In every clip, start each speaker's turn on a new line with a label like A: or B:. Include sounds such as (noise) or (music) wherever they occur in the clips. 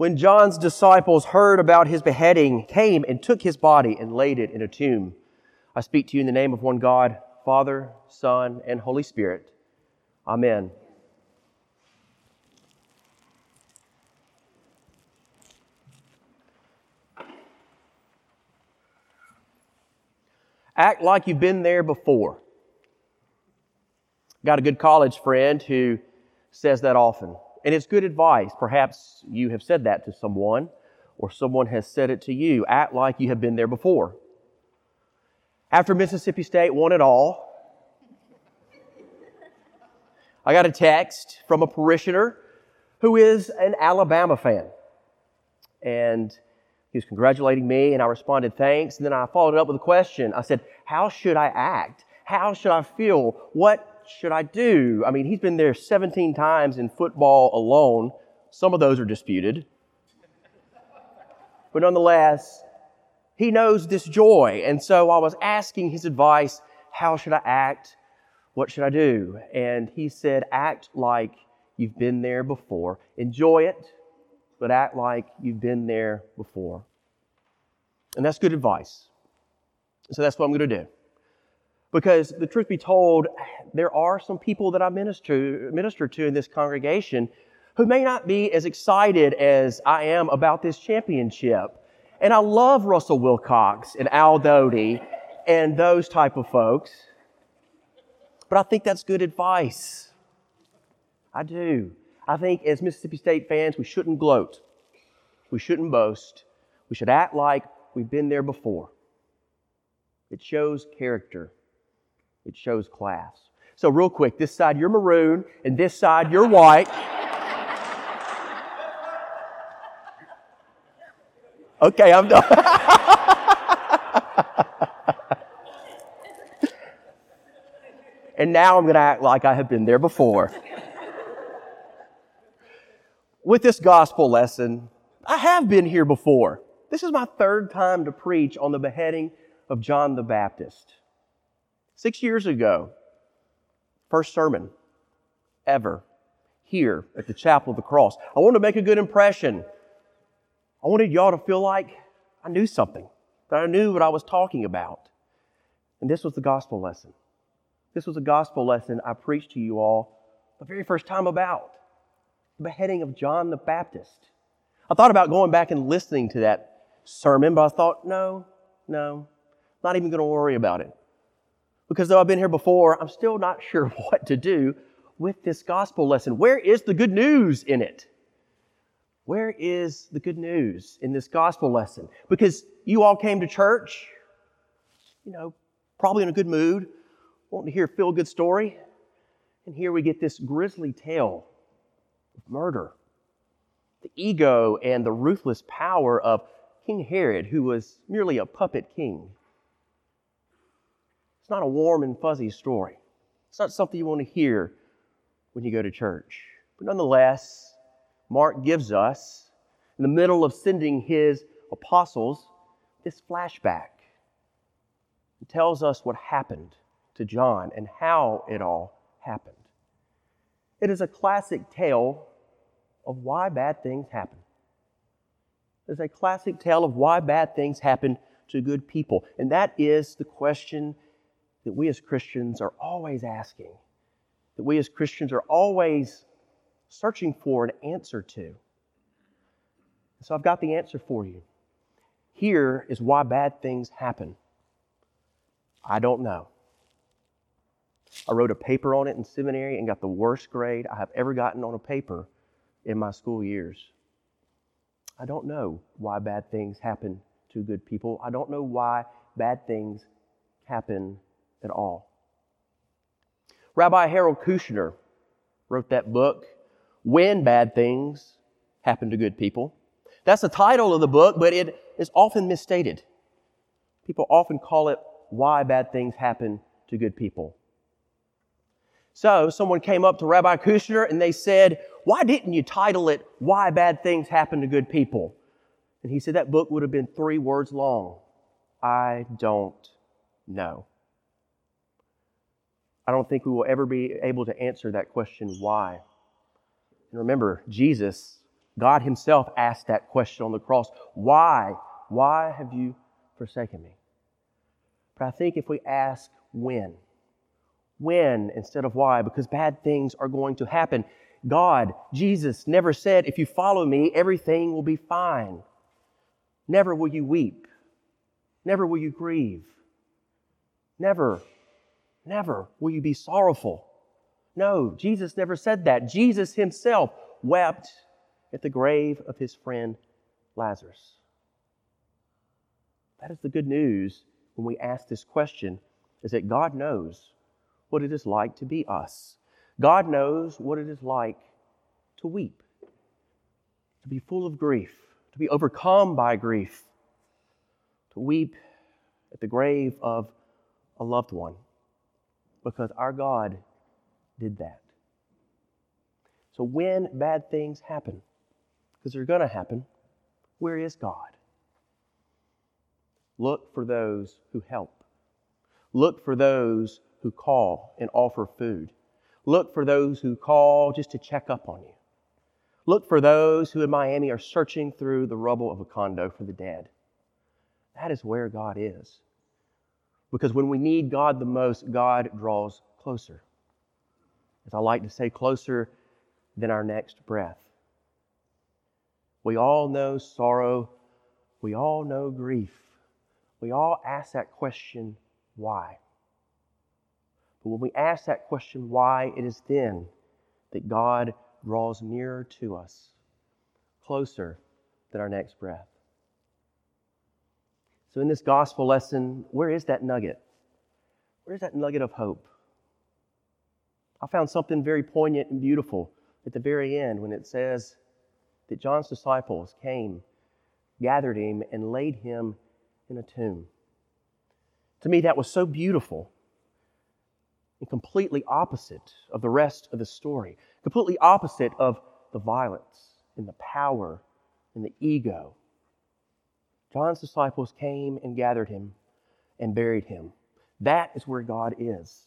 A: When John's disciples heard about his beheading, came and took his body and laid it in a tomb. I speak to you in the name of one God, Father, Son, and Holy Spirit. Amen. Act like you've been there before. Got a good college friend who says that often. And it's good advice. Perhaps you have said that to someone, or someone has said it to you. Act like you have been there before. After Mississippi State won it all, I got a text from a parishioner who is an Alabama fan. And he was congratulating me, and I responded, thanks. And then I followed it up with a question. I said, How should I act? How should I feel? What should I do? I mean, he's been there 17 times in football alone. Some of those are disputed. But nonetheless, he knows this joy. And so I was asking his advice how should I act? What should I do? And he said, Act like you've been there before. Enjoy it, but act like you've been there before. And that's good advice. So that's what I'm going to do. Because the truth be told, there are some people that I minister, minister to in this congregation who may not be as excited as I am about this championship. And I love Russell Wilcox and Al Doty and those type of folks. But I think that's good advice. I do. I think as Mississippi State fans, we shouldn't gloat. We shouldn't boast. We should act like we've been there before. It shows character. It shows class. So, real quick, this side you're maroon, and this side you're white. Okay, I'm done. (laughs) and now I'm going to act like I have been there before. With this gospel lesson, I have been here before. This is my third time to preach on the beheading of John the Baptist. Six years ago, first sermon ever here at the Chapel of the Cross. I wanted to make a good impression. I wanted y'all to feel like I knew something, that I knew what I was talking about. And this was the gospel lesson. This was a gospel lesson I preached to you all the very first time about the beheading of John the Baptist. I thought about going back and listening to that sermon, but I thought, no, no, not even going to worry about it. Because though I've been here before, I'm still not (laughs) sure what to do with this gospel lesson. Where is the good news in it? Where is the good news in this gospel lesson? Because you all came to church, you know, probably in a good mood, wanting to hear a feel good story. And here we get this grisly tale of murder, the ego and the ruthless power of King Herod, who was merely a puppet king. It's not a warm and fuzzy story. It's not something you want to hear when you go to church. But nonetheless, Mark gives us, in the middle of sending his apostles, this flashback. He tells us what happened to John and how it all happened. It is a classic tale of why bad things happen. It's a classic tale of why bad things happen to good people. And that is the question that we as Christians are always asking, that we as Christians are always searching for an answer to. So I've got the answer for you. Here is why bad things happen. I don't know. I wrote a paper on it in seminary and got the worst grade I have ever gotten on a paper in my school years. I don't know why bad things happen to good people. I don't know why bad things happen at all. Rabbi Harold Kushner wrote that book, When Bad Things Happen to Good People. That's the title of the book, but it is often misstated. People often call it Why Bad Things Happen to Good People. So someone came up to Rabbi Kushner and they said, Why didn't you title it Why Bad Things Happen to Good People? And he said that book would have been three words long. I don't know. I don't think we will ever be able to answer that question, why? And remember, Jesus God Himself asked that question on the cross Why? Why have you forsaken me? But I think if we ask when, when instead of why, because bad things are going to happen. God, Jesus, never said, If you follow me, everything will be fine. Never will you weep. Never will you grieve. Never, never will you be sorrowful. No, Jesus never said that. Jesus himself wept at the grave of his friend Lazarus. That is the good news when we ask this question is that God knows what it is like to be us. God knows what it is like to weep, to be full of grief, to be overcome by grief, to weep at the grave of a loved one, because our God did that. So when bad things happen, because they're going to happen, where is God? Look for those who help. Look for those who call and offer food. Look for those who call just to check up on you. Look for those who in Miami are searching through the rubble of a condo for the dead. That is where God is. Because when we need God the most, God draws closer. As I like to say, closer than our next breath. We all know sorrow. We all know grief. We all ask that question, why? But when we ask that question, why, it is then that God draws nearer to us, closer than our next breath. So, in this gospel lesson, where is that nugget? Where's that nugget of hope? I found something very poignant and beautiful at the very end when it says that John's disciples came, gathered him, and laid him in a tomb. To me, that was so beautiful and completely opposite of the rest of the story, completely opposite of the violence and the power and the ego. John's disciples came and gathered him and buried him. That is where God is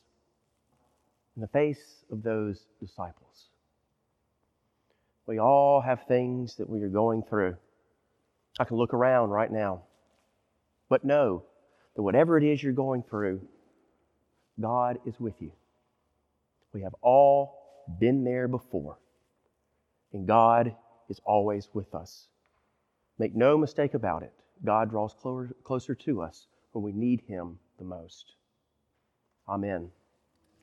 A: in the face of those disciples. We all have things that we are going through. I can look around right now, but know that whatever it is you're going through, God is with you. We have all been there before, and God is always with us. Make no mistake about it, God draws closer to us when we need Him the most. Amen.